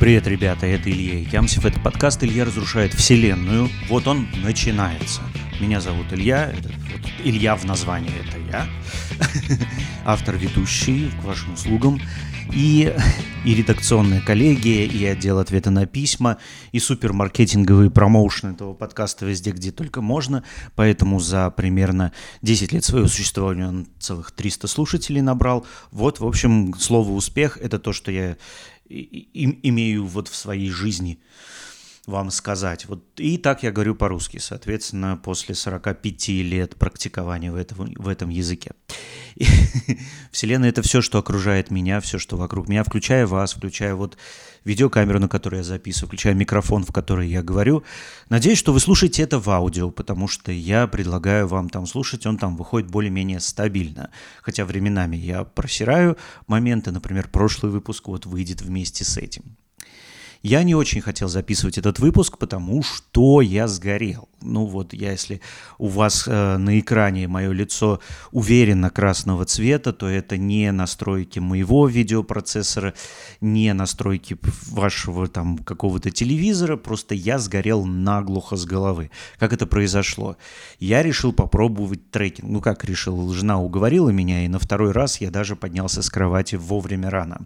Привет, ребята, это Илья Ямсев, это подкаст «Илья разрушает вселенную». Вот он начинается. Меня зовут Илья, вот Илья в названии, это я. Автор ведущий, к вашим услугам. И, и редакционные коллеги, и отдел ответа на письма, и супермаркетинговый промоушен этого подкаста везде, где только можно. Поэтому за примерно 10 лет своего существования он целых 300 слушателей набрал. Вот, в общем, слово «успех» — это то, что я имею вот в своей жизни вам сказать. Вот и так я говорю по-русски, соответственно, после 45 лет практикования в этом, в этом языке. И, Вселенная — это все, что окружает меня, все, что вокруг меня, включая вас, включая вот видеокамеру, на которой я записываю, включая микрофон, в который я говорю. Надеюсь, что вы слушаете это в аудио, потому что я предлагаю вам там слушать, он там выходит более-менее стабильно. Хотя временами я просираю моменты, например, прошлый выпуск вот выйдет вместе с этим. Я не очень хотел записывать этот выпуск, потому что я сгорел. Ну вот, я, если у вас э, на экране мое лицо уверенно красного цвета, то это не настройки моего видеопроцессора, не настройки вашего там какого-то телевизора, просто я сгорел наглухо с головы. Как это произошло? Я решил попробовать трекинг. Ну как решил? Жена уговорила меня, и на второй раз я даже поднялся с кровати вовремя рано.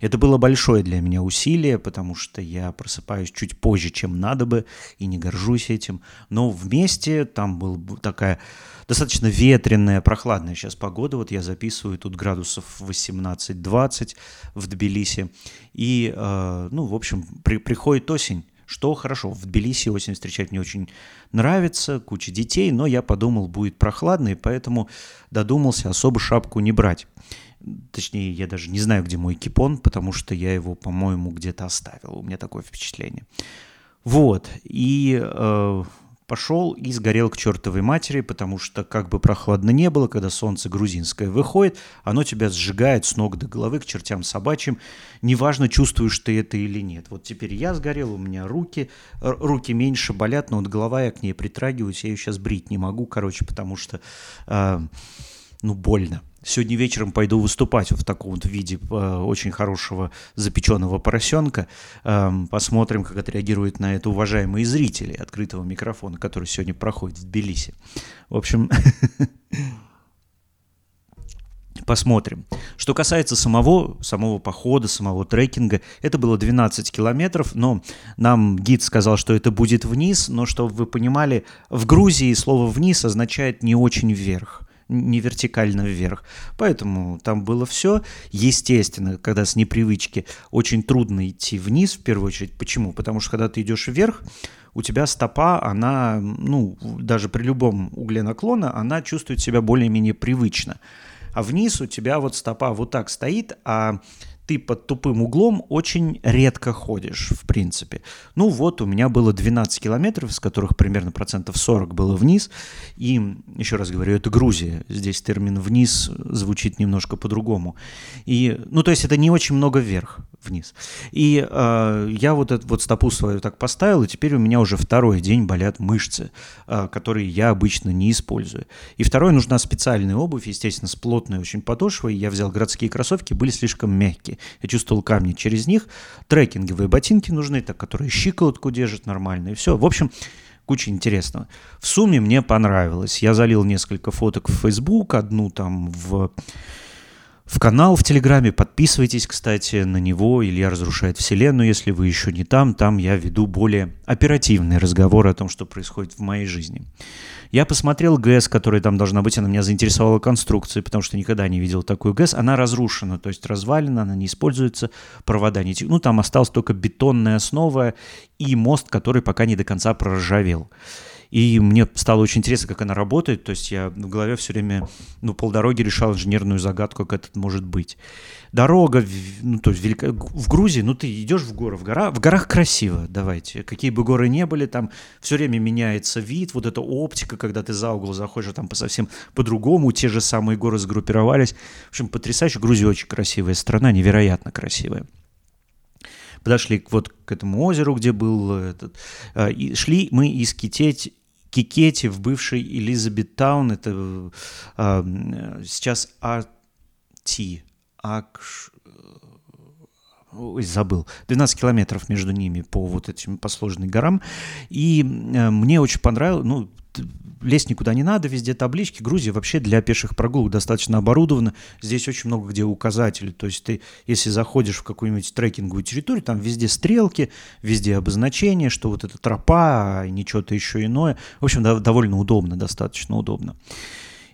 Это было большое для меня усилие, потому что я просыпаюсь чуть позже, чем надо бы, и не горжусь этим. Но вместе там была такая достаточно ветреная, прохладная сейчас погода. Вот я записываю, тут градусов 18-20 в Тбилиси. И, э, ну, в общем, при, приходит осень. Что хорошо, в Тбилиси осень встречать мне очень нравится, куча детей, но я подумал, будет прохладно, и поэтому додумался особо шапку не брать. Точнее, я даже не знаю, где мой кипон, потому что я его, по-моему, где-то оставил. У меня такое впечатление. Вот. И э, пошел и сгорел к чертовой матери, потому что как бы прохладно не было, когда солнце грузинское выходит, оно тебя сжигает с ног до головы к чертям собачьим. Неважно, чувствуешь ты это или нет. Вот теперь я сгорел, у меня руки, руки меньше болят, но вот голова я к ней притрагиваюсь, я ее сейчас брить не могу, короче, потому что, э, ну, больно. Сегодня вечером пойду выступать в таком вот виде э, очень хорошего запеченного поросенка. Эм, посмотрим, как отреагируют на это уважаемые зрители открытого микрофона, который сегодня проходит в Тбилиси. В общем, посмотрим. Что касается самого, самого похода, самого трекинга, это было 12 километров, но нам гид сказал, что это будет вниз, но чтобы вы понимали, в Грузии слово «вниз» означает не очень вверх не вертикально вверх. Поэтому там было все. Естественно, когда с непривычки очень трудно идти вниз в первую очередь. Почему? Потому что когда ты идешь вверх, у тебя стопа, она, ну, даже при любом угле наклона, она чувствует себя более-менее привычно. А вниз у тебя вот стопа вот так стоит, а ты под тупым углом очень редко ходишь, в принципе. Ну вот, у меня было 12 километров, из которых примерно процентов 40 было вниз. И, еще раз говорю, это Грузия. Здесь термин «вниз» звучит немножко по-другому. И, ну, то есть это не очень много вверх, вниз. И э, я вот эту вот стопу свою так поставил, и теперь у меня уже второй день болят мышцы, э, которые я обычно не использую. И второй, нужна специальная обувь, естественно, с плотной очень подошвой. Я взял городские кроссовки, были слишком мягкие. Я чувствовал камни через них. Трекинговые ботинки нужны, так, которые щиколотку держат нормально. И все. В общем, куча интересного. В сумме мне понравилось. Я залил несколько фоток в Facebook, одну там в в канал в Телеграме. Подписывайтесь, кстати, на него. Илья разрушает Вселенную. Если вы еще не там, там я веду более оперативные разговоры о том, что происходит в моей жизни. Я посмотрел ГЭС, которая там должна быть. Она меня заинтересовала конструкцией, потому что никогда не видел такую ГЭС. Она разрушена, то есть развалена, она не используется, провода не текут. Ну, там осталась только бетонная основа и мост, который пока не до конца проржавел. И мне стало очень интересно, как она работает. То есть я в голове все время, ну, полдороги решал инженерную загадку, как это может быть. Дорога, ну, то есть велика... в Грузии, ну, ты идешь в горы, в, гора... в горах красиво, давайте. Какие бы горы ни были, там все время меняется вид, вот эта оптика, когда ты за угол заходишь, а там по совсем по-другому, те же самые горы сгруппировались. В общем, потрясающе. Грузия очень красивая страна, невероятно красивая подошли вот к этому озеру, где был этот, э, и шли мы из Китеть Кикете в бывшей Элизабеттаун, это э, сейчас Арти, Акш, ой, забыл, 12 километров между ними по вот этим по сложным горам. И э, мне очень понравилось, ну, лезть никуда не надо, везде таблички. Грузия вообще для пеших прогулок достаточно оборудована. Здесь очень много где указатели. То есть ты, если заходишь в какую-нибудь трекинговую территорию, там везде стрелки, везде обозначения, что вот эта тропа, а не что-то еще иное. В общем, да, довольно удобно, достаточно удобно.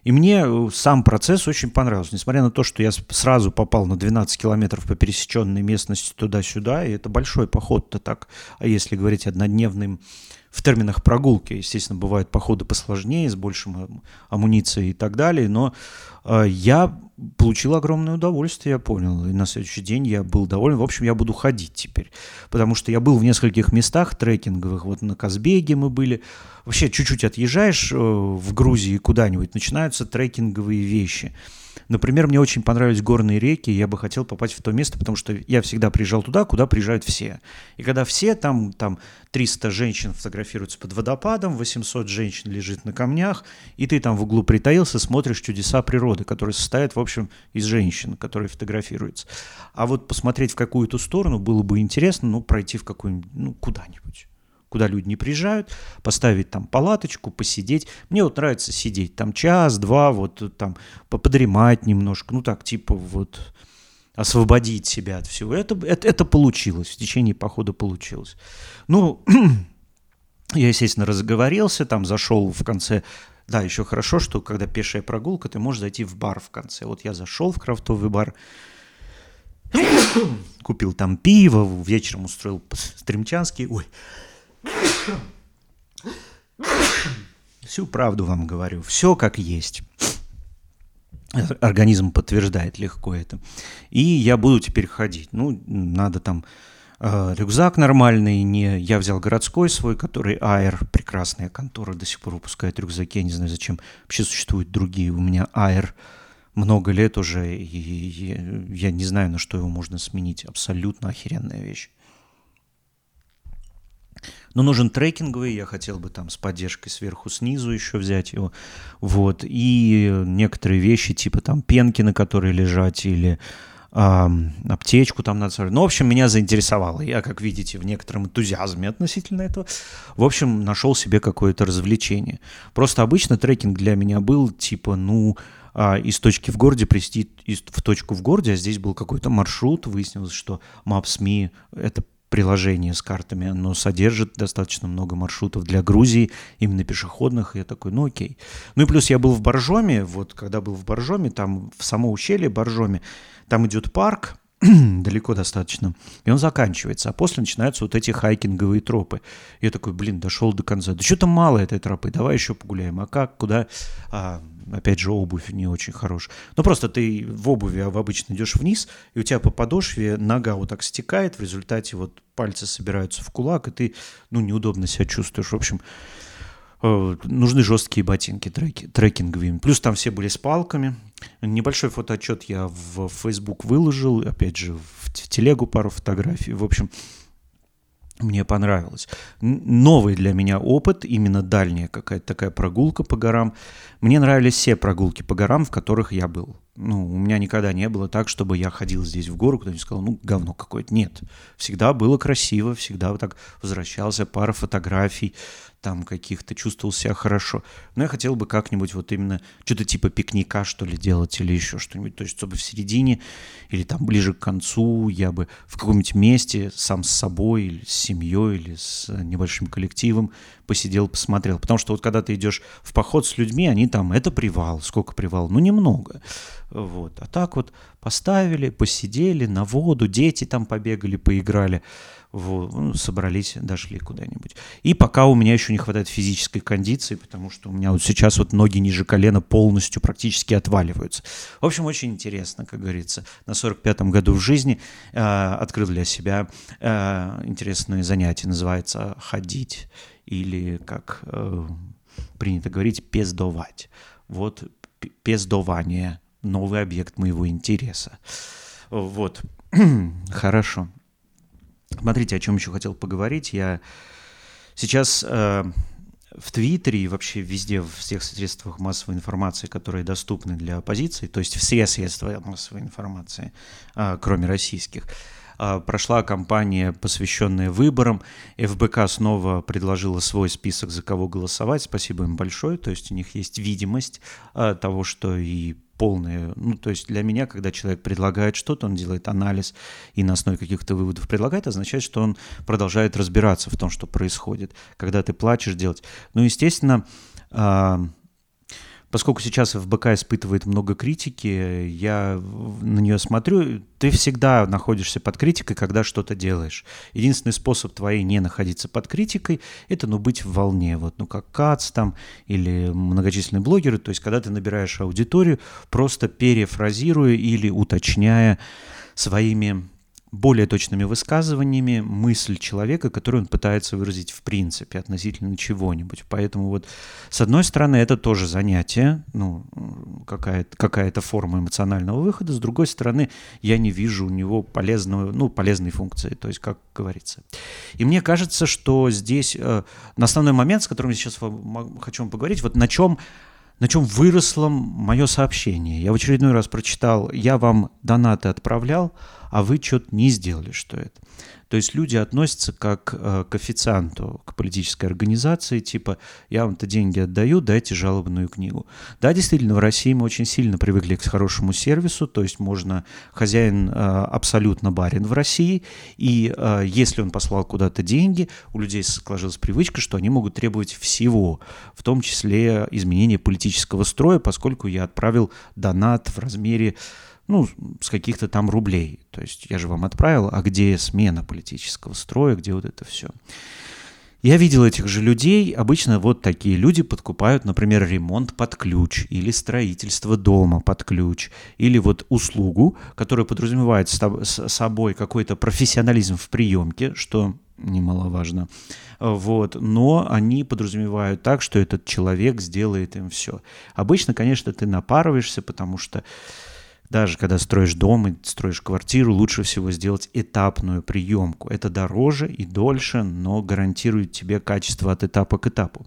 И мне э, сам процесс очень понравился. Несмотря на то, что я сразу попал на 12 километров по пересеченной местности туда-сюда, и это большой поход-то так, а если говорить однодневным в терминах прогулки. Естественно, бывают походы посложнее, с большим амуницией и так далее, но э, я получил огромное удовольствие, я понял. И на следующий день я был доволен. В общем, я буду ходить теперь. Потому что я был в нескольких местах трекинговых. Вот на Казбеге мы были. Вообще, чуть-чуть отъезжаешь э, в Грузии куда-нибудь, начинаются трекинговые вещи – Например, мне очень понравились горные реки, и я бы хотел попасть в то место, потому что я всегда приезжал туда, куда приезжают все. И когда все, там, там 300 женщин фотографируются под водопадом, 800 женщин лежит на камнях, и ты там в углу притаился, смотришь чудеса природы, которые состоят, в общем, из женщин, которые фотографируются. А вот посмотреть в какую-то сторону было бы интересно, ну, пройти в какую-нибудь, ну, куда-нибудь куда люди не приезжают, поставить там палаточку, посидеть. Мне вот нравится сидеть там час-два, вот там подремать немножко, ну так, типа вот освободить себя от всего. Это, это, это получилось, в течение похода получилось. Ну, я, естественно, разговорился, там зашел в конце да, еще хорошо, что когда пешая прогулка, ты можешь зайти в бар в конце. Вот я зашел в крафтовый бар, купил там пиво, вечером устроил стримчанский, ой, Всю правду вам говорю, все как есть. Организм подтверждает легко это. И я буду теперь ходить. Ну, надо там э, рюкзак нормальный, не я взял городской свой, который Air, прекрасная контора, до сих пор выпускает рюкзаки, я не знаю, зачем вообще существуют другие. У меня Air много лет уже, и, и я не знаю, на что его можно сменить. Абсолютно охеренная вещь. Но нужен трекинговый, я хотел бы там с поддержкой сверху-снизу еще взять его. Вот. И некоторые вещи, типа там пенки, на которые лежать, или э, аптечку там надо Ну, в общем, меня заинтересовало. Я, как видите, в некотором энтузиазме относительно этого. В общем, нашел себе какое-то развлечение. Просто обычно трекинг для меня был типа, ну, а, из точки в городе прийти в точку в городе, а здесь был какой-то маршрут, выяснилось, что Maps.me — это приложение с картами, оно содержит достаточно много маршрутов для Грузии, именно пешеходных, и я такой, ну окей. Ну и плюс я был в Боржоме, вот когда был в Боржоме, там в само ущелье Боржоме, там идет парк, далеко достаточно, и он заканчивается, а после начинаются вот эти хайкинговые тропы. Я такой, блин, дошел до конца. Да что-то мало этой тропы, давай еще погуляем. А как, куда? А, опять же, обувь не очень хорошая. Ну, просто ты в обуви обычно идешь вниз, и у тебя по подошве нога вот так стекает, в результате вот пальцы собираются в кулак, и ты, ну, неудобно себя чувствуешь. В общем, Э, нужны жесткие ботинки треки, трекинговые. Плюс там все были с палками. Небольшой фотоотчет я в Facebook выложил, опять же, в телегу пару фотографий. В общем, мне понравилось. Новый для меня опыт, именно дальняя какая-то такая прогулка по горам. Мне нравились все прогулки по горам, в которых я был. Ну, у меня никогда не было так, чтобы я ходил здесь в гору, кто-нибудь сказал, ну, говно какое-то. Нет. Всегда было красиво, всегда вот так возвращался, пара фотографий, там каких-то, чувствовал себя хорошо. Но я хотел бы как-нибудь вот именно что-то типа пикника, что ли, делать или еще что-нибудь. То есть, чтобы в середине или там ближе к концу я бы в каком-нибудь месте сам с собой или с семьей или с небольшим коллективом посидел, посмотрел. Потому что вот когда ты идешь в поход с людьми, они там, это привал. Сколько привал? Ну, немного. Вот. А так вот поставили, посидели на воду, дети там побегали, поиграли вот, ну, собрались, дошли куда-нибудь. И пока у меня еще не хватает физической кондиции, потому что у меня вот сейчас вот ноги ниже колена полностью практически отваливаются. В общем, очень интересно, как говорится. На 45-м году в жизни э, открыл для себя э, интересное занятие, называется «ходить» или, как э, принято говорить, «пездовать». Вот пездование, новый объект моего интереса. Вот, хорошо. Смотрите, о чем еще хотел поговорить. Я сейчас э, в Твиттере и вообще везде, в всех средствах массовой информации, которые доступны для оппозиции, то есть все средства массовой информации, э, кроме российских, А, прошла кампания, посвященная выборам. ФБК снова предложила свой список, за кого голосовать. Спасибо им большое. То есть у них есть видимость а, того, что и полное. Ну, то есть для меня, когда человек предлагает что-то, он делает анализ и на основе каких-то выводов предлагает, означает, что он продолжает разбираться в том, что происходит. Когда ты плачешь делать. Ну, естественно, поскольку сейчас ФБК испытывает много критики, я на нее смотрю, ты всегда находишься под критикой, когда что-то делаешь. Единственный способ твоей не находиться под критикой – это, ну, быть в волне, вот, ну, как Кац там или многочисленные блогеры, то есть когда ты набираешь аудиторию, просто перефразируя или уточняя своими более точными высказываниями мысль человека, которую он пытается выразить в принципе относительно чего-нибудь. Поэтому вот с одной стороны это тоже занятие, ну, какая-то какая форма эмоционального выхода, с другой стороны я не вижу у него полезного, ну, полезной функции, то есть как говорится. И мне кажется, что здесь э, на основной момент, с которым я сейчас хочу вам поговорить, вот на чем на чем выросло мое сообщение. Я в очередной раз прочитал, я вам донаты отправлял, а вы что-то не сделали, что это. То есть люди относятся как э, к официанту, к политической организации, типа «я вам-то деньги отдаю, дайте жалобную книгу». Да, действительно, в России мы очень сильно привыкли к хорошему сервису, то есть можно, хозяин э, абсолютно барин в России, и э, если он послал куда-то деньги, у людей сложилась привычка, что они могут требовать всего, в том числе изменения политического строя, поскольку я отправил донат в размере ну, с каких-то там рублей. То есть я же вам отправил, а где смена политического строя, где вот это все. Я видел этих же людей, обычно вот такие люди подкупают, например, ремонт под ключ или строительство дома под ключ, или вот услугу, которая подразумевает с собой какой-то профессионализм в приемке, что немаловажно. Вот. Но они подразумевают так, что этот человек сделает им все. Обычно, конечно, ты напарываешься, потому что даже когда строишь дом и строишь квартиру, лучше всего сделать этапную приемку. Это дороже и дольше, но гарантирует тебе качество от этапа к этапу.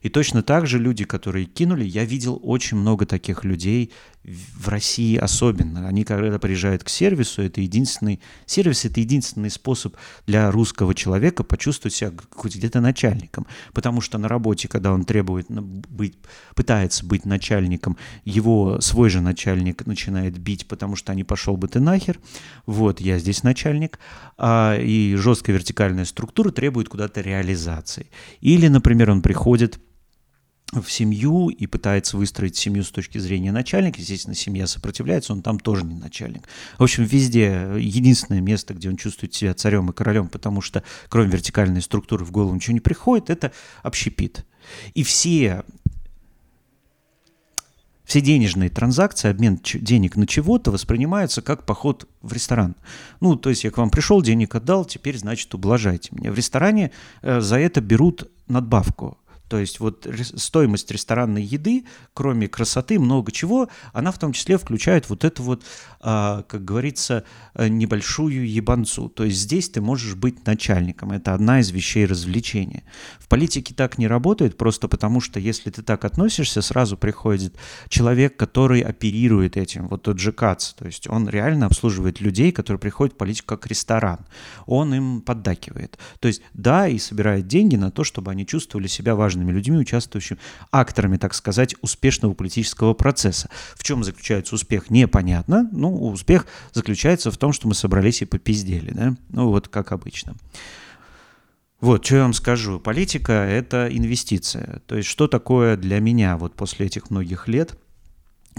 И точно так же люди, которые кинули, я видел очень много таких людей в России особенно. Они, когда приезжают к сервису, это единственный... Сервис — это единственный способ для русского человека почувствовать себя хоть где-то начальником. Потому что на работе, когда он требует быть, пытается быть начальником, его свой же начальник начинает бить, потому что они пошел бы ты нахер, вот, я здесь начальник, а, и жесткая вертикальная структура требует куда-то реализации. Или, например, он приходит в семью и пытается выстроить семью с точки зрения начальника. Естественно, семья сопротивляется, он там тоже не начальник. В общем, везде единственное место, где он чувствует себя царем и королем, потому что кроме вертикальной структуры в голову ничего не приходит, это общепит. И все все денежные транзакции, обмен денег на чего-то воспринимаются как поход в ресторан. Ну, то есть я к вам пришел, денег отдал, теперь, значит, ублажайте меня. В ресторане э, за это берут надбавку. То есть вот стоимость ресторанной еды, кроме красоты, много чего, она в том числе включает вот эту вот, а, как говорится, э, небольшую ебанцу. То есть здесь ты можешь быть начальником. Это одна из вещей развлечения. В политике так не работает, просто потому что если ты так относишься, сразу приходит человек, который оперирует этим. Вот тот же Кац. То есть он реально обслуживает людей, которые приходят в политику как ресторан. Он им поддакивает. То есть да, и собирает деньги на то, чтобы они чувствовали себя важными важными людьми, участвующими, акторами, так сказать, успешного политического процесса. В чем заключается успех, непонятно. Ну, успех заключается в том, что мы собрались и попиздели, да? Ну, вот как обычно. Вот, что я вам скажу. Политика – это инвестиция. То есть, что такое для меня вот после этих многих лет –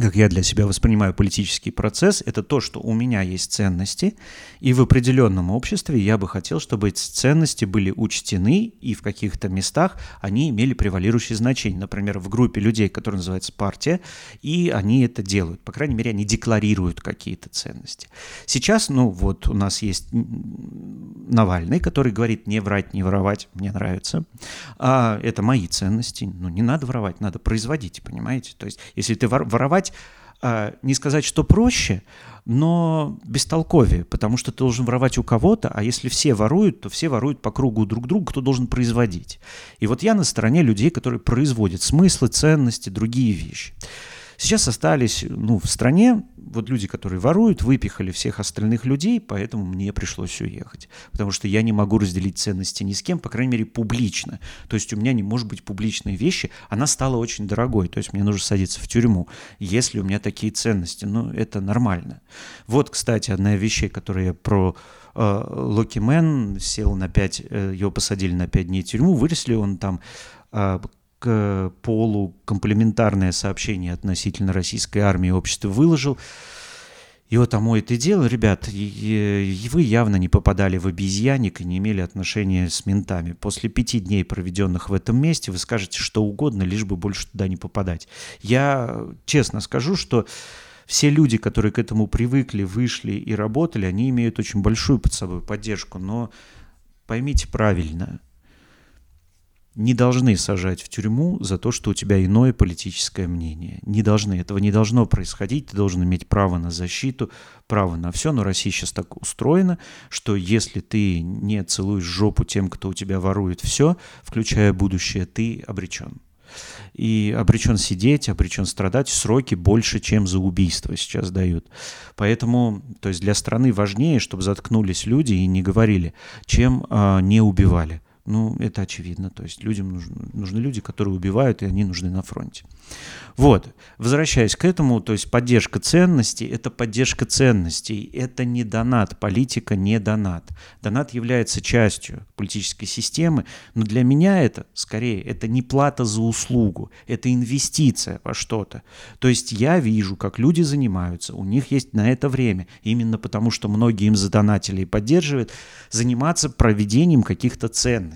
как я для себя воспринимаю политический процесс, это то, что у меня есть ценности, и в определенном обществе я бы хотел, чтобы эти ценности были учтены, и в каких-то местах они имели превалирующее значение. Например, в группе людей, которая называется партия, и они это делают. По крайней мере, они декларируют какие-то ценности. Сейчас, ну вот у нас есть Навальный, который говорит не врать, не воровать, мне нравится. А это мои ценности. Ну не надо воровать, надо производить, понимаете? То есть если ты воровать воровать, а, не сказать, что проще, но бестолковее, потому что ты должен воровать у кого-то, а если все воруют, то все воруют по кругу друг друга, кто должен производить. И вот я на стороне людей, которые производят смыслы, ценности, другие вещи. Сейчас остались, ну, в стране вот люди, которые воруют, выпихали всех остальных людей, поэтому мне пришлось уехать. Потому что я не могу разделить ценности ни с кем, по крайней мере, публично. То есть у меня не может быть публичные вещи. Она стала очень дорогой, то есть мне нужно садиться в тюрьму, если у меня такие ценности. Ну, это нормально. Вот, кстати, одна из вещей, которые я про э, Локи Мэн сел на 5, э, его посадили на 5 дней в тюрьму, выросли он там э, к полу комплементарное сообщение относительно российской армии общества выложил. И вот оно это дело, ребят, и, вы явно не попадали в обезьянник и не имели отношения с ментами. После пяти дней, проведенных в этом месте, вы скажете что угодно, лишь бы больше туда не попадать. Я честно скажу, что все люди, которые к этому привыкли, вышли и работали, они имеют очень большую под собой поддержку. Но поймите правильно – не должны сажать в тюрьму за то, что у тебя иное политическое мнение. Не должны. Этого не должно происходить. Ты должен иметь право на защиту, право на все. Но Россия сейчас так устроена, что если ты не целуешь жопу тем, кто у тебя ворует все, включая будущее, ты обречен. И обречен сидеть, обречен страдать. Сроки больше, чем за убийство сейчас дают. Поэтому, то есть для страны важнее, чтобы заткнулись люди и не говорили, чем э, не убивали. Ну, это очевидно. То есть людям нужны, нужны люди, которые убивают, и они нужны на фронте. Вот, возвращаясь к этому, то есть поддержка ценностей – это поддержка ценностей, это не донат, политика не донат. Донат является частью политической системы, но для меня это, скорее, это не плата за услугу, это инвестиция во что-то. То есть я вижу, как люди занимаются, у них есть на это время, именно потому что многие им задонатили и поддерживают, заниматься проведением каких-то ценностей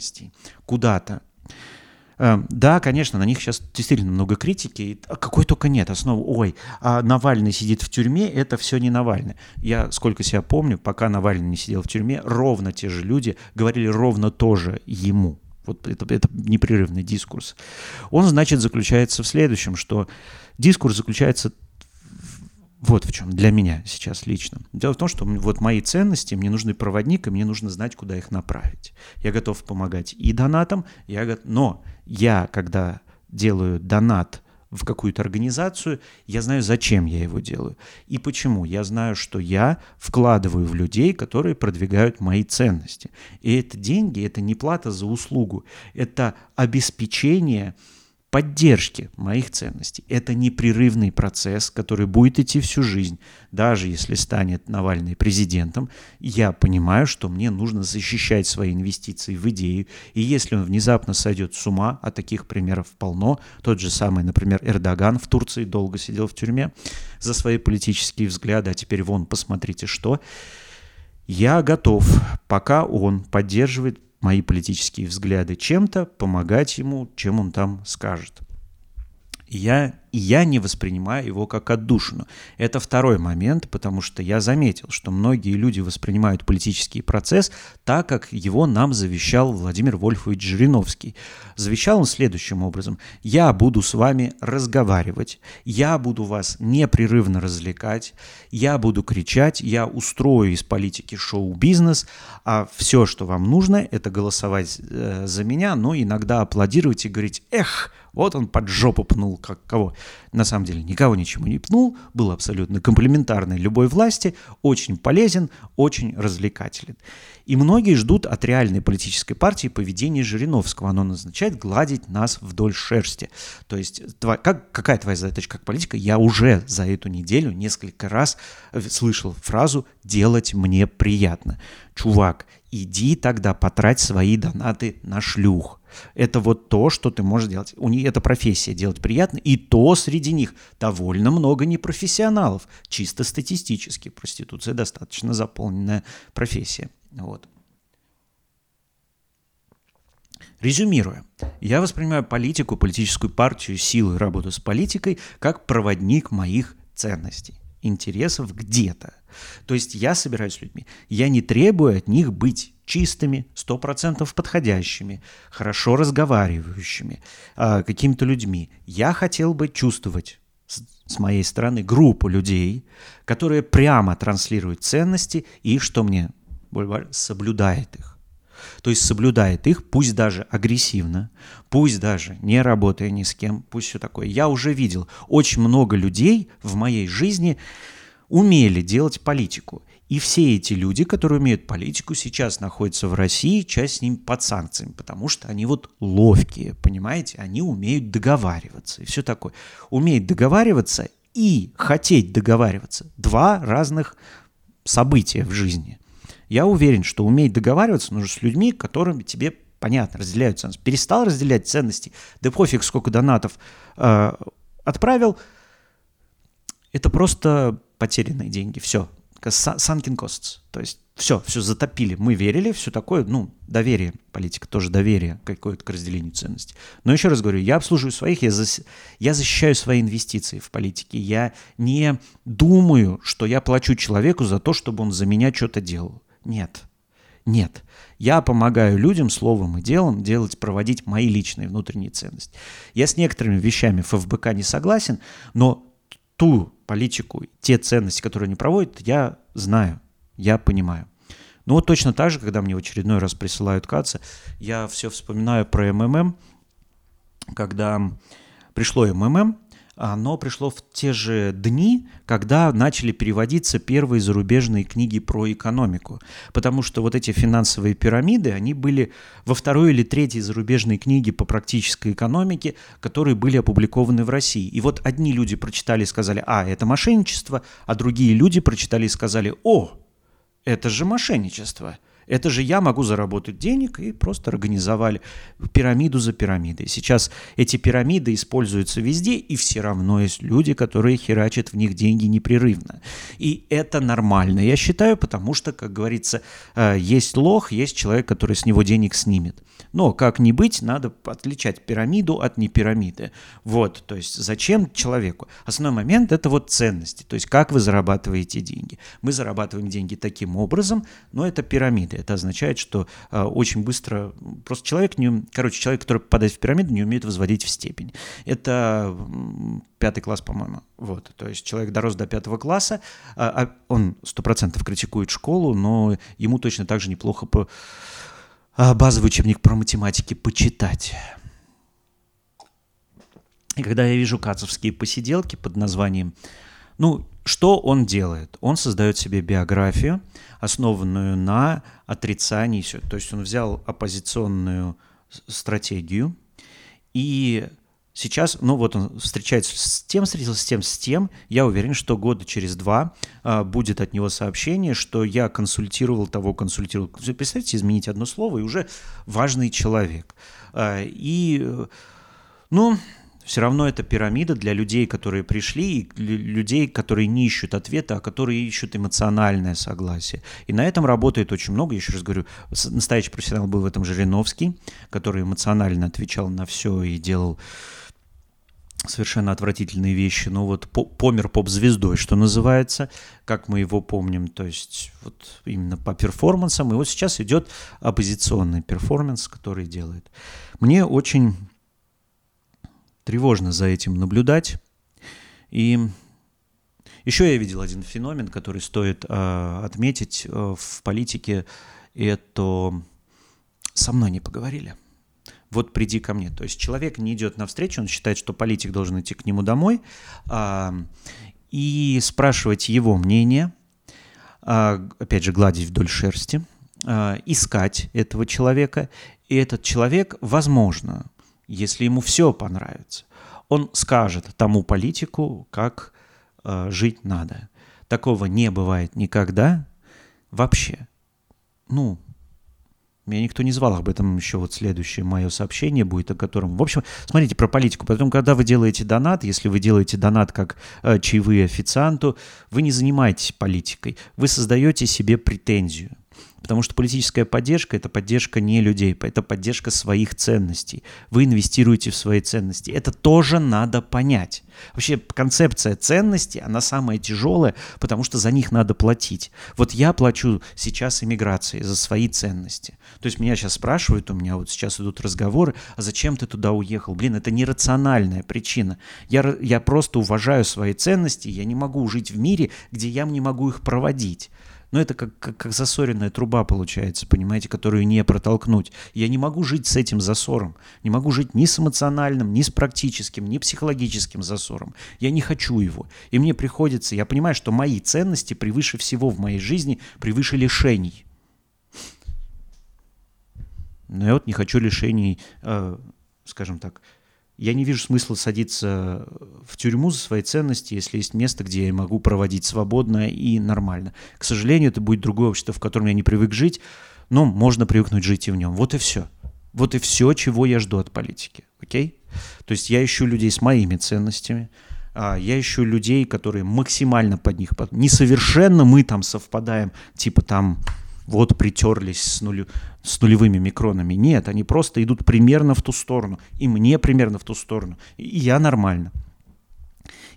куда-то. Эм, да, конечно, на них сейчас действительно много критики. А какой только нет основы. Ой, а Навальный сидит в тюрьме, это все не Навальный. Я, сколько себя помню, пока Навальный не сидел в тюрьме, ровно те же люди говорили ровно то же ему. Вот это, это непрерывный дискурс. Он, значит, заключается в следующем, что дискурс заключается вот в чем для меня сейчас лично. Дело в том, что вот мои ценности, мне нужны проводник, и мне нужно знать, куда их направить. Я готов помогать и донатам, я го... но я, когда делаю донат в какую-то организацию, я знаю, зачем я его делаю и почему. Я знаю, что я вкладываю в людей, которые продвигают мои ценности. И это деньги, это не плата за услугу, это обеспечение поддержки моих ценностей. Это непрерывный процесс, который будет идти всю жизнь. Даже если станет Навальный президентом, я понимаю, что мне нужно защищать свои инвестиции в идею. И если он внезапно сойдет с ума, а таких примеров полно, тот же самый, например, Эрдоган в Турции долго сидел в тюрьме за свои политические взгляды, а теперь вон, посмотрите что. Я готов, пока он поддерживает мои политические взгляды чем-то, помогать ему, чем он там скажет. Я я не воспринимаю его как отдушину. Это второй момент, потому что я заметил, что многие люди воспринимают политический процесс так, как его нам завещал Владимир Вольфович Жириновский. Завещал он следующим образом. «Я буду с вами разговаривать, я буду вас непрерывно развлекать, я буду кричать, я устрою из политики шоу-бизнес, а все, что вам нужно, это голосовать э, за меня, но иногда аплодировать и говорить «Эх, вот он под жопу пнул, как кого. На самом деле никого ничему не пнул, был абсолютно комплементарный любой власти, очень полезен, очень развлекателен. И многие ждут от реальной политической партии поведения Жириновского. Оно назначает гладить нас вдоль шерсти. То есть тва, как, какая твоя задача как политика? Я уже за эту неделю несколько раз слышал фразу «делать мне приятно». Чувак, иди тогда потрать свои донаты на шлюх. Это вот то, что ты можешь делать. У них это профессия делать приятно, и то среди них довольно много непрофессионалов. Чисто статистически проституция достаточно заполненная профессия. Вот. Резюмируя, я воспринимаю политику, политическую партию, силу и работу с политикой как проводник моих ценностей, интересов где-то. То есть я собираюсь с людьми, я не требую от них быть чистыми, сто процентов подходящими, хорошо разговаривающими, э, какими-то людьми. Я хотел бы чувствовать с, с моей стороны группу людей, которые прямо транслируют ценности и, что мне соблюдает их. то есть соблюдает их, пусть даже агрессивно, пусть даже не работая ни с кем, пусть все такое. Я уже видел очень много людей в моей жизни умели делать политику. И все эти люди, которые умеют политику, сейчас находятся в России, часть с ними под санкциями, потому что они вот ловкие, понимаете, они умеют договариваться и все такое. Умеет договариваться и хотеть договариваться. Два разных события в жизни. Я уверен, что уметь договариваться нужно с людьми, которыми тебе понятно, разделяют ценности. Перестал разделять ценности, да пофиг, сколько донатов э, отправил, это просто потерянные деньги. Все. Sunken costs. То есть все, все затопили. Мы верили, все такое, ну, доверие, политика тоже доверие какое-то к разделению ценностей. Но еще раз говорю, я обслуживаю своих, я, зас... я защищаю свои инвестиции в политике. Я не думаю, что я плачу человеку за то, чтобы он за меня что-то делал. Нет. Нет. Я помогаю людям словом и делом делать, проводить мои личные внутренние ценности. Я с некоторыми вещами ФФБК не согласен, но ту политику, те ценности, которые они проводят, я знаю, я понимаю. Ну вот точно так же, когда мне в очередной раз присылают КАЦа, я все вспоминаю про МММ, когда пришло МММ, оно пришло в те же дни, когда начали переводиться первые зарубежные книги про экономику. Потому что вот эти финансовые пирамиды, они были во второй или третьей зарубежной книге по практической экономике, которые были опубликованы в России. И вот одни люди прочитали и сказали, а, это мошенничество, а другие люди прочитали и сказали, о, это же мошенничество. Это же я могу заработать денег и просто организовали пирамиду за пирамидой. Сейчас эти пирамиды используются везде, и все равно есть люди, которые херачат в них деньги непрерывно. И это нормально, я считаю, потому что, как говорится, э, есть лох, есть человек, который с него денег снимет. Но как ни быть, надо отличать пирамиду от непирамиды. Вот, то есть зачем человеку? Основной момент – это вот ценности, то есть как вы зарабатываете деньги. Мы зарабатываем деньги таким образом, но это пирамида. Это означает, что э, очень быстро просто человек не, короче, человек, который попадает в пирамиду, не умеет возводить в степень. Это пятый класс, по-моему. Вот, то есть человек дорос до пятого класса, а, а он сто процентов критикует школу, но ему точно так же неплохо по а, базовый учебник про математики почитать. И когда я вижу кацовские посиделки под названием, ну, что он делает? Он создает себе биографию, основанную на отрицании. То есть он взял оппозиционную стратегию и Сейчас, ну вот он встречается с тем, встретился с тем, с тем. Я уверен, что года через два а, будет от него сообщение, что я консультировал того, консультировал. Представьте, изменить одно слово, и уже важный человек. А, и, ну, все равно это пирамида для людей, которые пришли, и людей, которые не ищут ответа, а которые ищут эмоциональное согласие. И на этом работает очень много. Еще раз говорю, настоящий профессионал был в этом Жириновский, который эмоционально отвечал на все и делал совершенно отвратительные вещи, но вот помер поп-звездой, что называется, как мы его помним, то есть вот именно по перформансам, и вот сейчас идет оппозиционный перформанс, который делает. Мне очень тревожно за этим наблюдать, и еще я видел один феномен, который стоит э, отметить э, в политике, это со мной не поговорили – вот приди ко мне. То есть человек не идет навстречу, он считает, что политик должен идти к нему домой а, и спрашивать его мнение, а, опять же, гладить вдоль шерсти, а, искать этого человека. И этот человек, возможно, если ему все понравится, он скажет тому политику, как а, жить надо. Такого не бывает никогда вообще. Ну, меня никто не звал, об этом еще вот следующее мое сообщение будет, о котором... В общем, смотрите про политику. Потом, когда вы делаете донат, если вы делаете донат как э, чаевые официанту, вы не занимаетесь политикой, вы создаете себе претензию. Потому что политическая поддержка – это поддержка не людей, это поддержка своих ценностей. Вы инвестируете в свои ценности. Это тоже надо понять. Вообще концепция ценностей, она самая тяжелая, потому что за них надо платить. Вот я плачу сейчас иммиграции за свои ценности. То есть меня сейчас спрашивают, у меня вот сейчас идут разговоры, а зачем ты туда уехал? Блин, это нерациональная причина. Я, я просто уважаю свои ценности, я не могу жить в мире, где я не могу их проводить. Но это как, как, как засоренная труба получается, понимаете, которую не протолкнуть. Я не могу жить с этим засором. Не могу жить ни с эмоциональным, ни с практическим, ни психологическим засором. Я не хочу его. И мне приходится, я понимаю, что мои ценности превыше всего в моей жизни, превыше лишений. Но я вот не хочу лишений, э, скажем так, я не вижу смысла садиться в тюрьму за свои ценности, если есть место, где я могу проводить свободно и нормально. К сожалению, это будет другое общество, в котором я не привык жить, но можно привыкнуть жить и в нем. Вот и все. Вот и все, чего я жду от политики. Окей? То есть я ищу людей с моими ценностями, а, я ищу людей, которые максимально под них... Несовершенно мы там совпадаем, типа там вот притерлись с, нулю, с нулевыми микронами. Нет, они просто идут примерно в ту сторону. И мне примерно в ту сторону. И я нормально.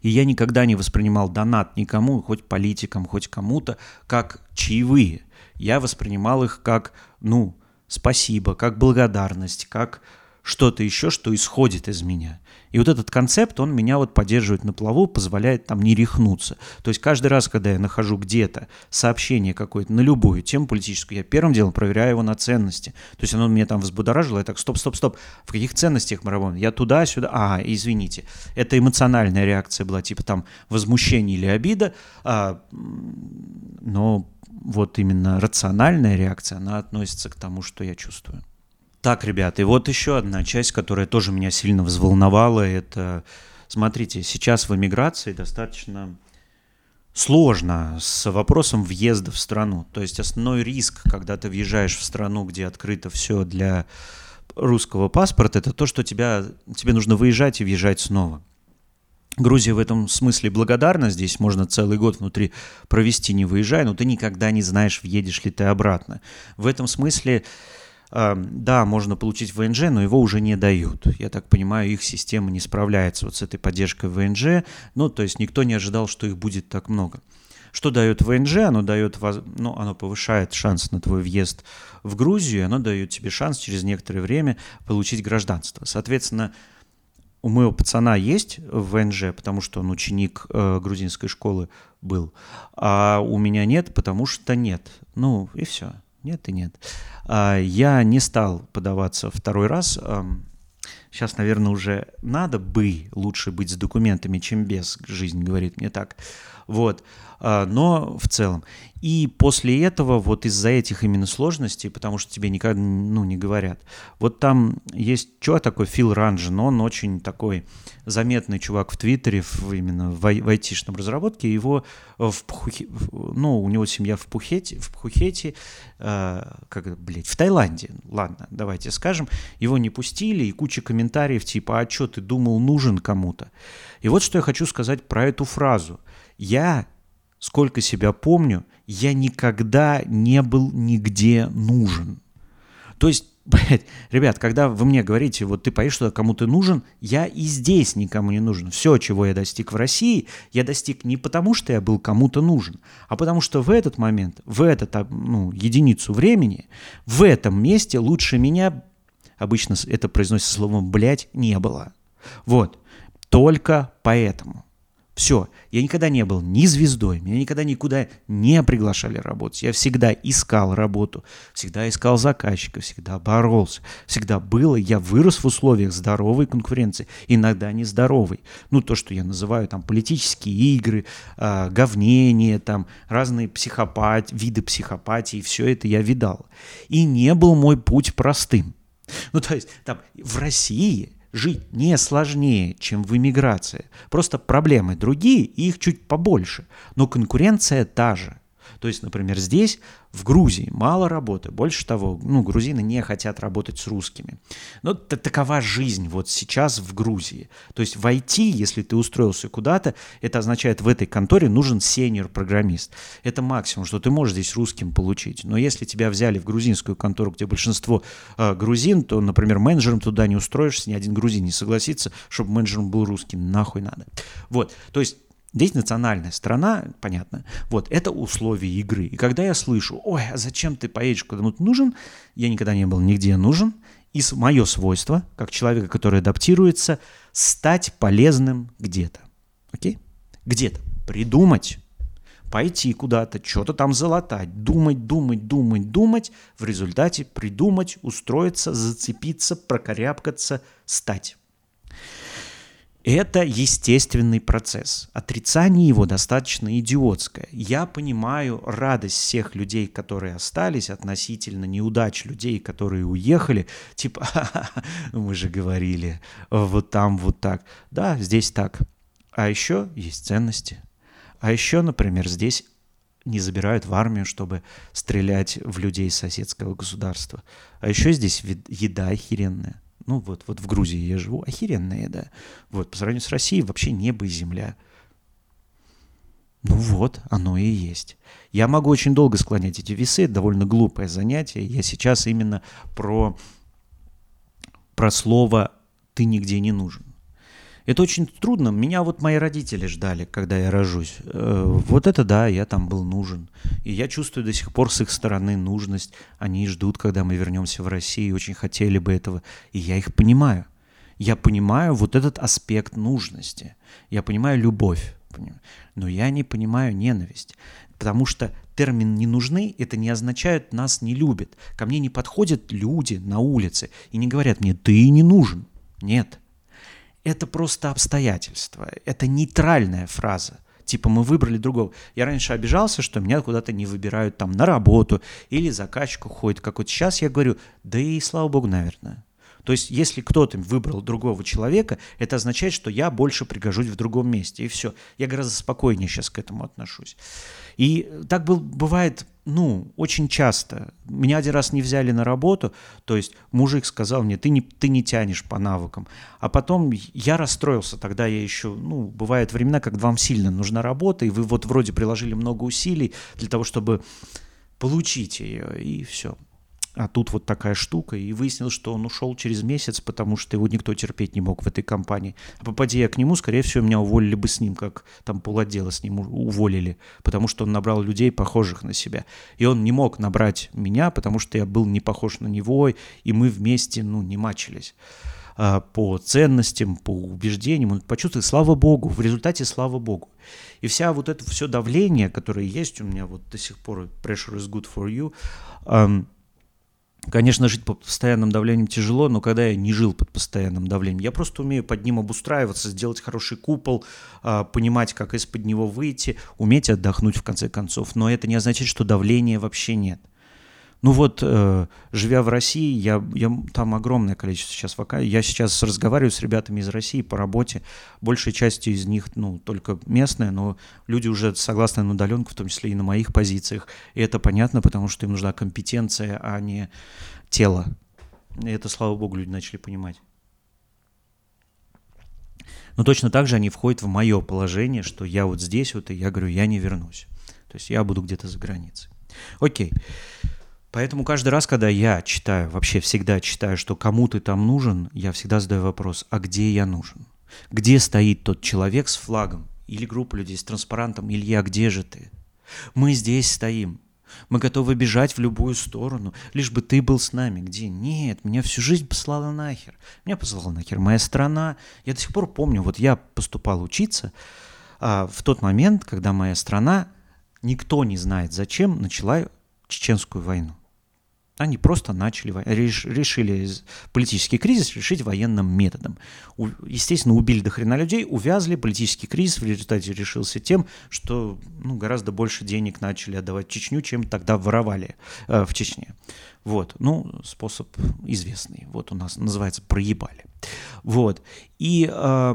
И я никогда не воспринимал донат никому, хоть политикам, хоть кому-то, как чаевые. Я воспринимал их как, ну, спасибо, как благодарность, как что-то еще, что исходит из меня. И вот этот концепт, он меня вот поддерживает на плаву, позволяет там не рехнуться. То есть каждый раз, когда я нахожу где-то сообщение какое-то на любую тему политическую, я первым делом проверяю его на ценности. То есть оно меня там взбудоражило, я так, стоп, стоп, стоп, в каких ценностях мы работаем? Я туда-сюда, а, извините, это эмоциональная реакция была, типа там возмущение или обида, а, но вот именно рациональная реакция, она относится к тому, что я чувствую. Так, ребята, и вот еще одна часть, которая тоже меня сильно взволновала, это, смотрите, сейчас в эмиграции достаточно сложно с вопросом въезда в страну. То есть основной риск, когда ты въезжаешь в страну, где открыто все для русского паспорта, это то, что тебя, тебе нужно выезжать и въезжать снова. Грузия в этом смысле благодарна. Здесь можно целый год внутри провести, не выезжая, но ты никогда не знаешь, въедешь ли ты обратно. В этом смысле да, можно получить ВНЖ, но его уже не дают. Я так понимаю, их система не справляется вот с этой поддержкой ВНЖ. Ну, то есть никто не ожидал, что их будет так много. Что дает ВНЖ? Оно дает, ну, оно повышает шанс на твой въезд в Грузию, оно дает тебе шанс через некоторое время получить гражданство. Соответственно, у моего пацана есть ВНЖ, потому что он ученик э, грузинской школы был, а у меня нет, потому что нет. Ну и все. Нет и нет. А, я не стал подаваться второй раз. Сейчас, наверное, уже надо бы лучше быть с документами, чем без. Жизнь говорит мне так. Вот. А, но в целом. И после этого, вот из-за этих именно сложностей, потому что тебе никогда ну, не говорят, вот там есть чувак такой, Фил Ранжин, он очень такой заметный чувак в Твиттере, в, именно в, в айтишном разработке, его в Пхухе, ну, у него семья в Пхухете, в Пхухете, э, как, блядь, в Таиланде, ладно, давайте скажем, его не пустили, и куча комментариев типа, а что ты думал, нужен кому-то? И вот что я хочу сказать про эту фразу. Я сколько себя помню, я никогда не был нигде нужен. То есть, блядь, ребят, когда вы мне говорите, вот ты поедешь туда, кому ты нужен, я и здесь никому не нужен. Все, чего я достиг в России, я достиг не потому, что я был кому-то нужен, а потому что в этот момент, в этот, ну, единицу времени, в этом месте лучше меня, обычно это произносится словом «блядь», не было. Вот. Только поэтому. Все, я никогда не был ни звездой, меня никогда никуда не приглашали работать. Я всегда искал работу, всегда искал заказчика, всегда боролся, всегда было. Я вырос в условиях здоровой конкуренции, иногда нездоровой. Ну, то, что я называю там политические игры, э, говнение, там разные психопат, виды психопатии, все это я видал. И не был мой путь простым. Ну, то есть там в России жить не сложнее, чем в эмиграции. Просто проблемы другие, и их чуть побольше. Но конкуренция та же. То есть, например, здесь, в Грузии, мало работы. Больше того, ну, грузины не хотят работать с русскими. Но такова жизнь вот сейчас в Грузии. То есть в IT, если ты устроился куда-то, это означает, в этой конторе нужен сеньор-программист. Это максимум, что ты можешь здесь русским получить. Но если тебя взяли в грузинскую контору, где большинство э, грузин, то, например, менеджером туда не устроишься, ни один грузин не согласится, чтобы менеджером был русским. Нахуй надо. Вот, то есть Здесь национальная страна, понятно. Вот, это условия игры. И когда я слышу, ой, а зачем ты поедешь куда-нибудь нужен, я никогда не был нигде нужен. И мое свойство, как человека, который адаптируется, стать полезным где-то. Окей? Где-то. Придумать, пойти куда-то, что-то там залатать, думать, думать, думать, думать, в результате придумать, устроиться, зацепиться, прокорябкаться, стать. Это естественный процесс. Отрицание его достаточно идиотское. Я понимаю радость всех людей, которые остались, относительно неудач людей, которые уехали. Типа, мы же говорили, вот там вот так. Да, здесь так. А еще есть ценности. А еще, например, здесь не забирают в армию, чтобы стрелять в людей соседского государства. А еще здесь еда охеренная. Ну вот, вот в Грузии я живу, охеренная еда. Вот, по сравнению с Россией вообще небо и земля. Ну вот, оно и есть. Я могу очень долго склонять эти весы, это довольно глупое занятие. Я сейчас именно про, про слово «ты нигде не нужен». Это очень трудно. Меня вот мои родители ждали, когда я рожусь. Э, вот это да, я там был нужен. И я чувствую до сих пор с их стороны нужность. Они ждут, когда мы вернемся в Россию, очень хотели бы этого. И я их понимаю. Я понимаю вот этот аспект нужности. Я понимаю любовь. Но я не понимаю ненависть. Потому что термин «не нужны» это не означает «нас не любят». Ко мне не подходят люди на улице и не говорят мне «ты не нужен». Нет это просто обстоятельства, это нейтральная фраза. Типа мы выбрали другого. Я раньше обижался, что меня куда-то не выбирают там на работу или заказчик уходит. Как вот сейчас я говорю, да и слава богу, наверное. То есть, если кто-то выбрал другого человека, это означает, что я больше пригожусь в другом месте. И все. Я гораздо спокойнее сейчас к этому отношусь. И так был, бывает, ну, очень часто. Меня один раз не взяли на работу, то есть мужик сказал мне, ты не, ты не тянешь по навыкам. А потом я расстроился, тогда я еще, ну, бывают времена, когда вам сильно нужна работа, и вы вот вроде приложили много усилий для того, чтобы получить ее, и все а тут вот такая штука, и выяснилось, что он ушел через месяц, потому что его никто терпеть не мог в этой компании. А попадя я к нему, скорее всего, меня уволили бы с ним, как там полотдела с ним уволили, потому что он набрал людей, похожих на себя. И он не мог набрать меня, потому что я был не похож на него, и мы вместе, ну, не мачились а, по ценностям, по убеждениям, он почувствовал, слава богу, в результате слава богу. И вся вот это все давление, которое есть у меня вот до сих пор, pressure is good for you, Конечно, жить под постоянным давлением тяжело, но когда я не жил под постоянным давлением, я просто умею под ним обустраиваться, сделать хороший купол, а, понимать, как из-под него выйти, уметь отдохнуть в конце концов. Но это не означает, что давления вообще нет. Ну вот, э, живя в России, я, я, там огромное количество сейчас вакансий. Я сейчас разговариваю с ребятами из России по работе. Большей частью из них, ну, только местные, но люди уже согласны на удаленку, в том числе и на моих позициях. И это понятно, потому что им нужна компетенция, а не тело. И это, слава богу, люди начали понимать. Но точно так же они входят в мое положение, что я вот здесь вот, и я говорю, я не вернусь. То есть я буду где-то за границей. Окей. Поэтому каждый раз, когда я читаю, вообще всегда читаю, что кому ты там нужен, я всегда задаю вопрос, а где я нужен? Где стоит тот человек с флагом? Или группа людей с транспарантом? Илья, где же ты? Мы здесь стоим. Мы готовы бежать в любую сторону, лишь бы ты был с нами. Где? Нет, меня всю жизнь послала нахер. Меня послала нахер моя страна. Я до сих пор помню, вот я поступал учиться а, в тот момент, когда моя страна, никто не знает зачем, начала чеченскую войну. Они просто начали, решили политический кризис решить военным методом. Естественно, убили до хрена людей, увязли, политический кризис в результате решился тем, что ну, гораздо больше денег начали отдавать Чечню, чем тогда воровали э, в Чечне. Вот, ну, способ известный. Вот у нас называется «проебали». Вот, и э,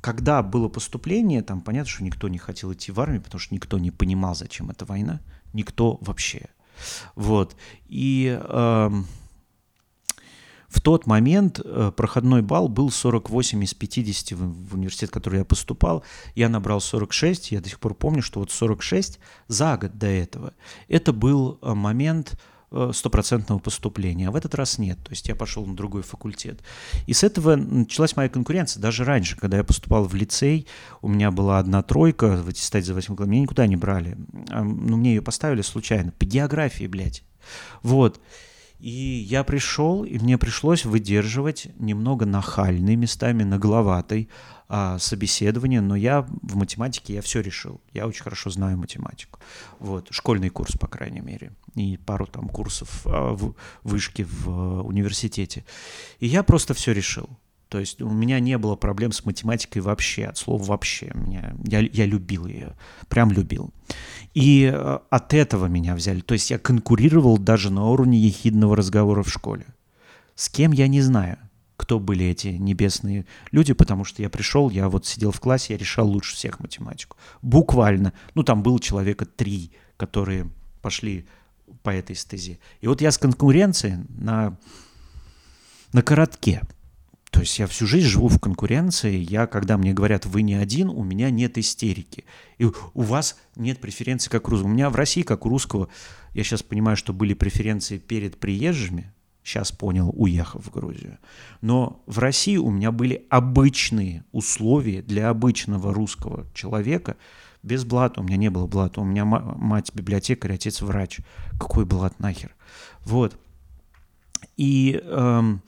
когда было поступление, там понятно, что никто не хотел идти в армию, потому что никто не понимал, зачем эта война. Никто вообще. Вот. И э, в тот момент э, проходной балл был 48 из 50 в, в университет, в который я поступал. Я набрал 46. Я до сих пор помню, что вот 46 за год до этого. Это был э, момент стопроцентного поступления, а в этот раз нет. То есть я пошел на другой факультет. И с этого началась моя конкуренция. Даже раньше, когда я поступал в лицей, у меня была одна тройка в аттестате за 8 класс, меня никуда не брали. Ну, мне ее поставили случайно, по географии, блядь. Вот. И я пришел, и мне пришлось выдерживать немного нахальный, местами нагловатый а, собеседование, но я в математике я все решил. Я очень хорошо знаю математику. Вот, школьный курс, по крайней мере, и пару там курсов а, в вышке в а, университете. И я просто все решил. То есть у меня не было проблем с математикой вообще, от слова вообще. Меня, я, я любил ее, прям любил. И э, от этого меня взяли. То есть я конкурировал даже на уровне ехидного разговора в школе. С кем я не знаю, кто были эти небесные люди, потому что я пришел, я вот сидел в классе, я решал лучше всех математику. Буквально. Ну, там было человека три, которые пошли по этой стезе. И вот я с конкуренцией на, на коротке – то есть я всю жизнь живу в конкуренции. Я, когда мне говорят, вы не один, у меня нет истерики. И у вас нет преференций, как у русского. У меня в России, как у русского, я сейчас понимаю, что были преференции перед приезжими. Сейчас понял, уехав в Грузию. Но в России у меня были обычные условия для обычного русского человека. Без блата. У меня не было блата. У меня мать библиотекарь, отец врач. Какой блат нахер? Вот. И... Эм,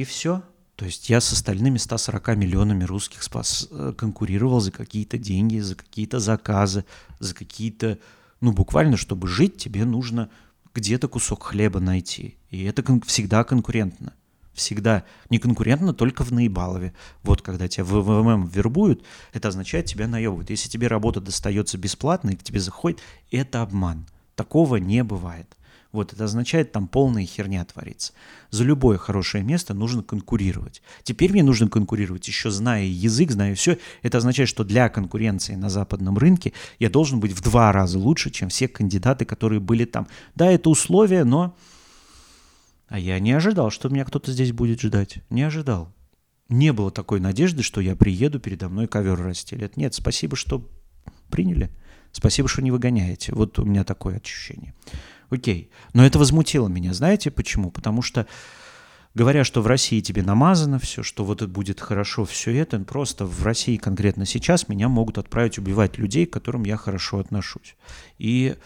и все. То есть я с остальными 140 миллионами русских спас, э, конкурировал за какие-то деньги, за какие-то заказы, за какие-то... Ну, буквально, чтобы жить, тебе нужно где-то кусок хлеба найти. И это кон- всегда конкурентно. Всегда. Не конкурентно только в Наибалове. Вот когда тебя в ВММ вербуют, это означает, тебя наебывают. Если тебе работа достается бесплатно и к тебе заходит, это обман. Такого не бывает. Вот это означает, там полная херня творится. За любое хорошее место нужно конкурировать. Теперь мне нужно конкурировать, еще зная язык, зная все. Это означает, что для конкуренции на западном рынке я должен быть в два раза лучше, чем все кандидаты, которые были там. Да, это условие, но... А я не ожидал, что меня кто-то здесь будет ждать. Не ожидал. Не было такой надежды, что я приеду, передо мной ковер расстелят. Нет, спасибо, что приняли. Спасибо, что не выгоняете. Вот у меня такое ощущение. Окей. Но это возмутило меня. Знаете почему? Потому что говоря, что в России тебе намазано все, что вот это будет хорошо, все это, просто в России конкретно сейчас меня могут отправить убивать людей, к которым я хорошо отношусь. И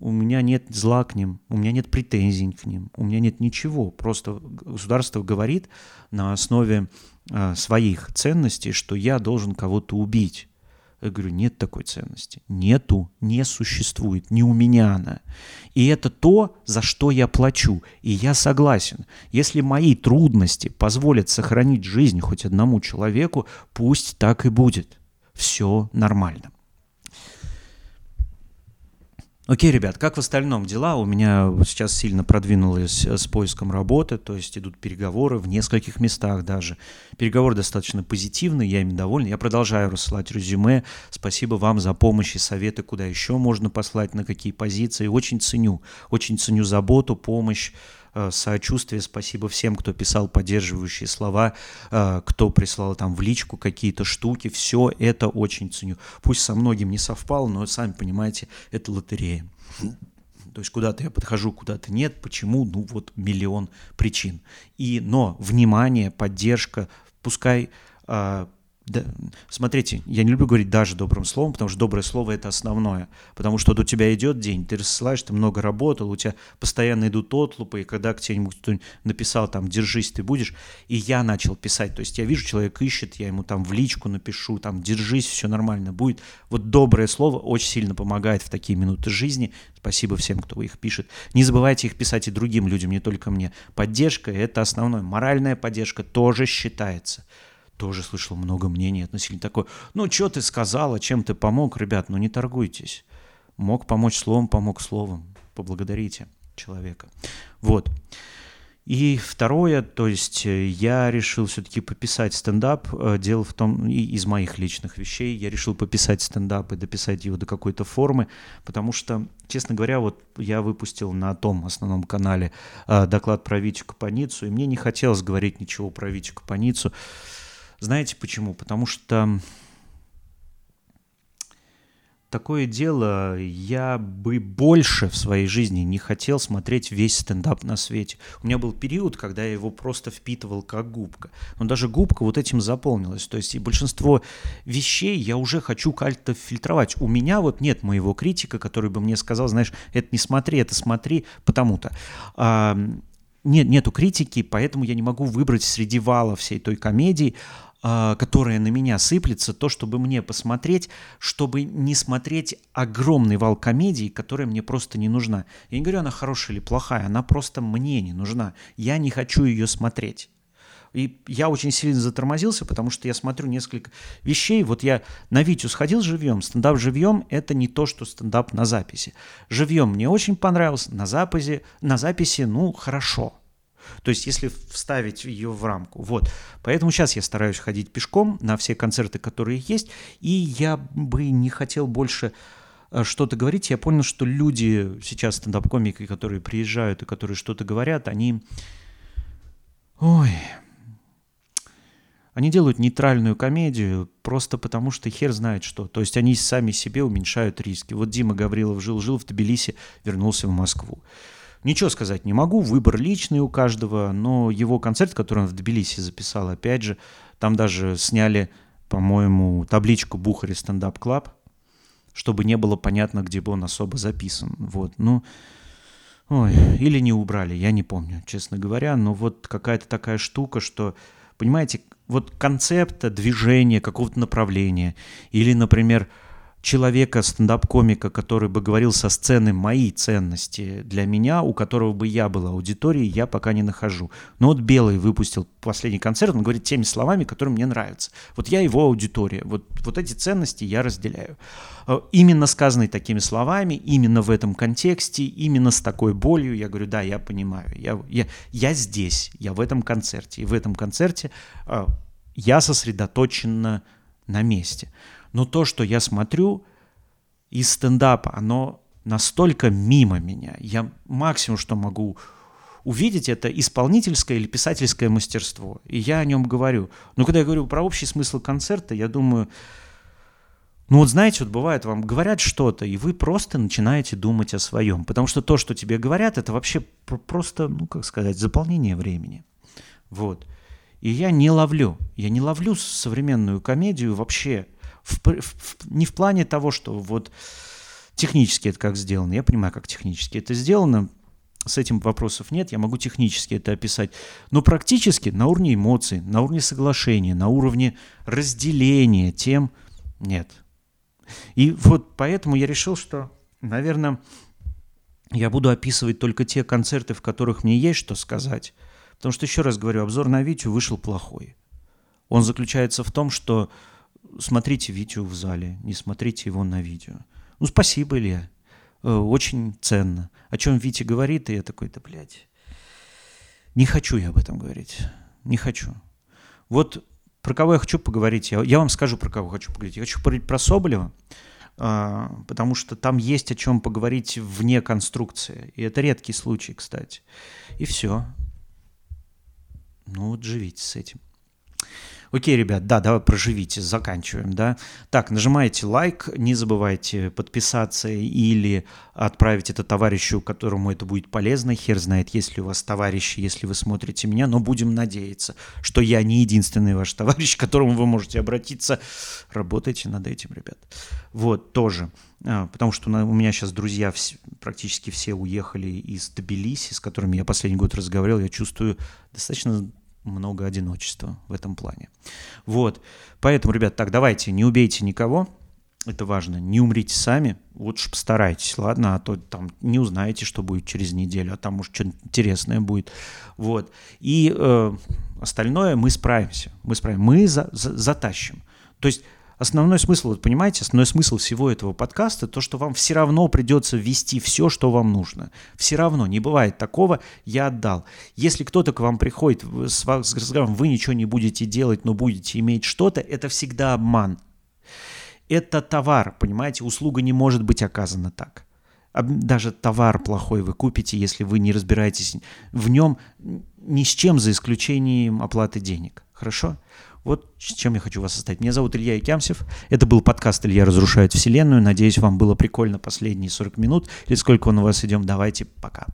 у меня нет зла к ним, у меня нет претензий к ним, у меня нет ничего. Просто государство говорит на основе э, своих ценностей, что я должен кого-то убить. Я говорю, нет такой ценности. Нету, не существует, не у меня она. И это то, за что я плачу. И я согласен. Если мои трудности позволят сохранить жизнь хоть одному человеку, пусть так и будет. Все нормально. Окей, ребят, как в остальном дела? У меня сейчас сильно продвинулось э, с поиском работы, то есть идут переговоры в нескольких местах даже. Переговоры достаточно позитивные, я ими доволен. Я продолжаю рассылать резюме. Спасибо вам за помощь и советы, куда еще можно послать, на какие позиции. Очень ценю, очень ценю заботу, помощь сочувствие, спасибо всем, кто писал поддерживающие слова, э, кто прислал там в личку какие-то штуки, все это очень ценю. Пусть со многим не совпало, но сами понимаете, это лотерея. То есть куда-то я подхожу, куда-то нет. Почему? Ну вот миллион причин. И, но внимание, поддержка, пускай э, да, смотрите, я не люблю говорить даже добрым словом, потому что доброе слово это основное. Потому что вот у тебя идет день, ты рассылаешь, ты много работал, у тебя постоянно идут отлупы, и когда к тебе кто-нибудь написал там «держись, ты будешь», и я начал писать, то есть я вижу, человек ищет, я ему там в личку напишу, там «держись, все нормально будет». Вот доброе слово очень сильно помогает в такие минуты жизни. Спасибо всем, кто их пишет. Не забывайте их писать и другим людям, не только мне. Поддержка – это основное. Моральная поддержка тоже считается тоже слышал много мнений относительно такой. Ну, что ты сказала, чем ты помог, ребят, ну не торгуйтесь. Мог помочь словом, помог словом. Поблагодарите человека. Вот. И второе, то есть э, я решил все-таки пописать стендап. Э, дело в том, и из моих личных вещей, я решил пописать стендап и дописать его до какой-то формы, потому что, честно говоря, вот я выпустил на том основном канале э, доклад про Витю Капаницу, и мне не хотелось говорить ничего про Витю Капаницу, знаете почему? Потому что такое дело, я бы больше в своей жизни не хотел смотреть весь стендап на свете. У меня был период, когда я его просто впитывал как губка. Но даже губка вот этим заполнилась. То есть и большинство вещей я уже хочу как-то фильтровать. У меня вот нет моего критика, который бы мне сказал, знаешь, это не смотри, это смотри, потому-то. Нет, нету критики, поэтому я не могу выбрать среди вала всей той комедии а, которая на меня сыплется, то, чтобы мне посмотреть, чтобы не смотреть огромный вал комедии, которая мне просто не нужна. Я не говорю, она хорошая или плохая, она просто мне не нужна. Я не хочу ее смотреть. И я очень сильно затормозился, потому что я смотрю несколько вещей. Вот я на Витю сходил живьем. Стендап живьем – это не то, что стендап на записи. Живьем мне очень понравился, на записи, на записи ну, хорошо – то есть если вставить ее в рамку. Вот. Поэтому сейчас я стараюсь ходить пешком на все концерты, которые есть, и я бы не хотел больше э, что-то говорить. Я понял, что люди сейчас, стендап-комики, которые приезжают и которые что-то говорят, они... Ой, они делают нейтральную комедию просто потому, что хер знает что. То есть они сами себе уменьшают риски. Вот Дима Гаврилов жил-жил в Тбилиси, вернулся в Москву. Ничего сказать не могу, выбор личный у каждого, но его концерт, который он в Тбилиси записал, опять же, там даже сняли, по-моему, табличку Бухари стендап клаб, чтобы не было понятно, где бы он особо записан. Вот, ну, ой, или не убрали, я не помню, честно говоря, но вот какая-то такая штука, что, понимаете, вот концепта, движения, какого-то направления, или, например, человека, стендап-комика, который бы говорил со сцены мои ценности для меня, у которого бы я был аудиторией, я пока не нахожу. Но вот Белый выпустил последний концерт, он говорит теми словами, которые мне нравятся. Вот я его аудитория, вот, вот эти ценности я разделяю. Э, именно сказанные такими словами, именно в этом контексте, именно с такой болью, я говорю, да, я понимаю, я, я, я здесь, я в этом концерте, и в этом концерте э, я сосредоточен на месте. Но то, что я смотрю из стендапа, оно настолько мимо меня. Я максимум, что могу увидеть, это исполнительское или писательское мастерство. И я о нем говорю. Но когда я говорю про общий смысл концерта, я думаю, ну вот знаете, вот бывает, вам говорят что-то, и вы просто начинаете думать о своем. Потому что то, что тебе говорят, это вообще просто, ну как сказать, заполнение времени. Вот. И я не ловлю. Я не ловлю современную комедию вообще в, в, не в плане того, что вот технически это как сделано. Я понимаю, как технически это сделано. С этим вопросов нет, я могу технически это описать. Но практически на уровне эмоций, на уровне соглашения, на уровне разделения тем нет. И вот поэтому я решил, что, наверное, я буду описывать только те концерты, в которых мне есть что сказать. Потому что, еще раз говорю, обзор на Витю вышел плохой. Он заключается в том, что смотрите видео в зале, не смотрите его на видео. Ну, спасибо, Илья. Э, очень ценно. О чем Витя говорит, и я такой, да, блядь. Не хочу я об этом говорить. Не хочу. Вот про кого я хочу поговорить, я, я вам скажу, про кого хочу поговорить. Я хочу поговорить про Соболева, а, потому что там есть о чем поговорить вне конструкции. И это редкий случай, кстати. И все. Ну вот живите с этим. Окей, ребят, да, давай проживите, заканчиваем, да. Так, нажимайте лайк, не забывайте подписаться или отправить это товарищу, которому это будет полезно. Хер знает, есть ли у вас товарищи, если вы смотрите меня, но будем надеяться, что я не единственный ваш товарищ, к которому вы можете обратиться. Работайте над этим, ребят. Вот, тоже. А, потому что у меня сейчас друзья практически все уехали из Тбилиси, с которыми я последний год разговаривал. Я чувствую достаточно много одиночества в этом плане. Вот. Поэтому, ребят, так, давайте, не убейте никого. Это важно. Не умрите сами. Лучше постарайтесь, ладно? А то там не узнаете, что будет через неделю, а там, может, что-нибудь интересное будет. Вот. И э, остальное мы справимся. Мы справимся. Мы за, за, затащим. То есть основной смысл, вот понимаете, основной смысл всего этого подкаста, то, что вам все равно придется ввести все, что вам нужно. Все равно, не бывает такого, я отдал. Если кто-то к вам приходит с, с разговором, вы ничего не будете делать, но будете иметь что-то, это всегда обман. Это товар, понимаете, услуга не может быть оказана так. Даже товар плохой вы купите, если вы не разбираетесь в нем ни с чем, за исключением оплаты денег. Хорошо? Вот с чем я хочу вас оставить. Меня зовут Илья Икямсев. Это был подкаст «Илья разрушает вселенную». Надеюсь, вам было прикольно последние 40 минут. Или сколько он у вас идем. Давайте, пока.